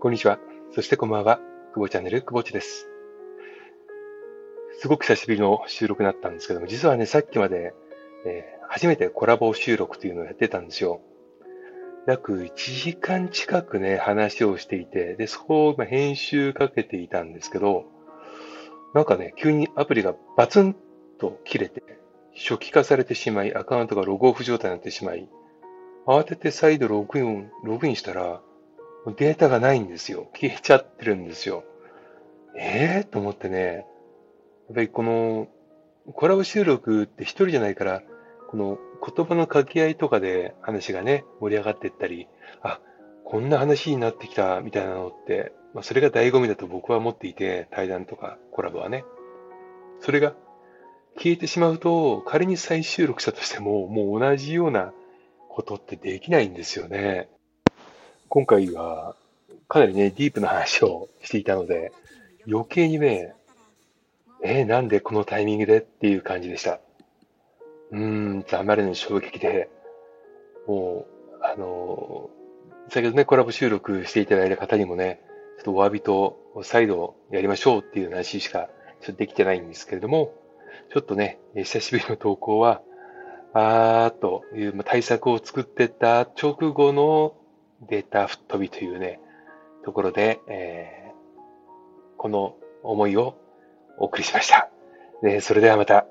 こんにちは。そしてこんばんは。久保チャンネル、久保地です。すごく久しぶりの収録になったんですけども、実はね、さっきまで、えー、初めてコラボ収録というのをやってたんですよ。約1時間近くね、話をしていて、で、そこを今編集かけていたんですけど、なんかね、急にアプリがバツンと切れて、初期化されてしまい、アカウントがログオフ状態になってしまい、慌てて再度ログイン、ログインしたら、データがないんですよ。消えちゃってるんですよ。ええー、と思ってね、やっぱりこの、コラボ収録って一人じゃないから、この言葉の掛け合いとかで話がね、盛り上がっていったり、あ、こんな話になってきたみたいなのって、まあ、それが醍醐味だと僕は思っていて、対談とかコラボはね。それが消えてしまうと、仮に再収録したとしても、もう同じようなことってできないんですよね。今回は、かなりね、ディープな話をしていたので、余計にね、えー、なんでこのタイミングでっていう感じでした。うーん、あまりの衝撃で、もう、あのー、先ほどね、コラボ収録していただいた方にもね、ちょっとお詫びと再度やりましょうっていう話しかちょっとできてないんですけれども、ちょっとね、久しぶりの投稿は、あーという対策を作ってた直後のデータ吹っ飛びというね、ところで、えー、この思いをお送りしました。ね、それではまた。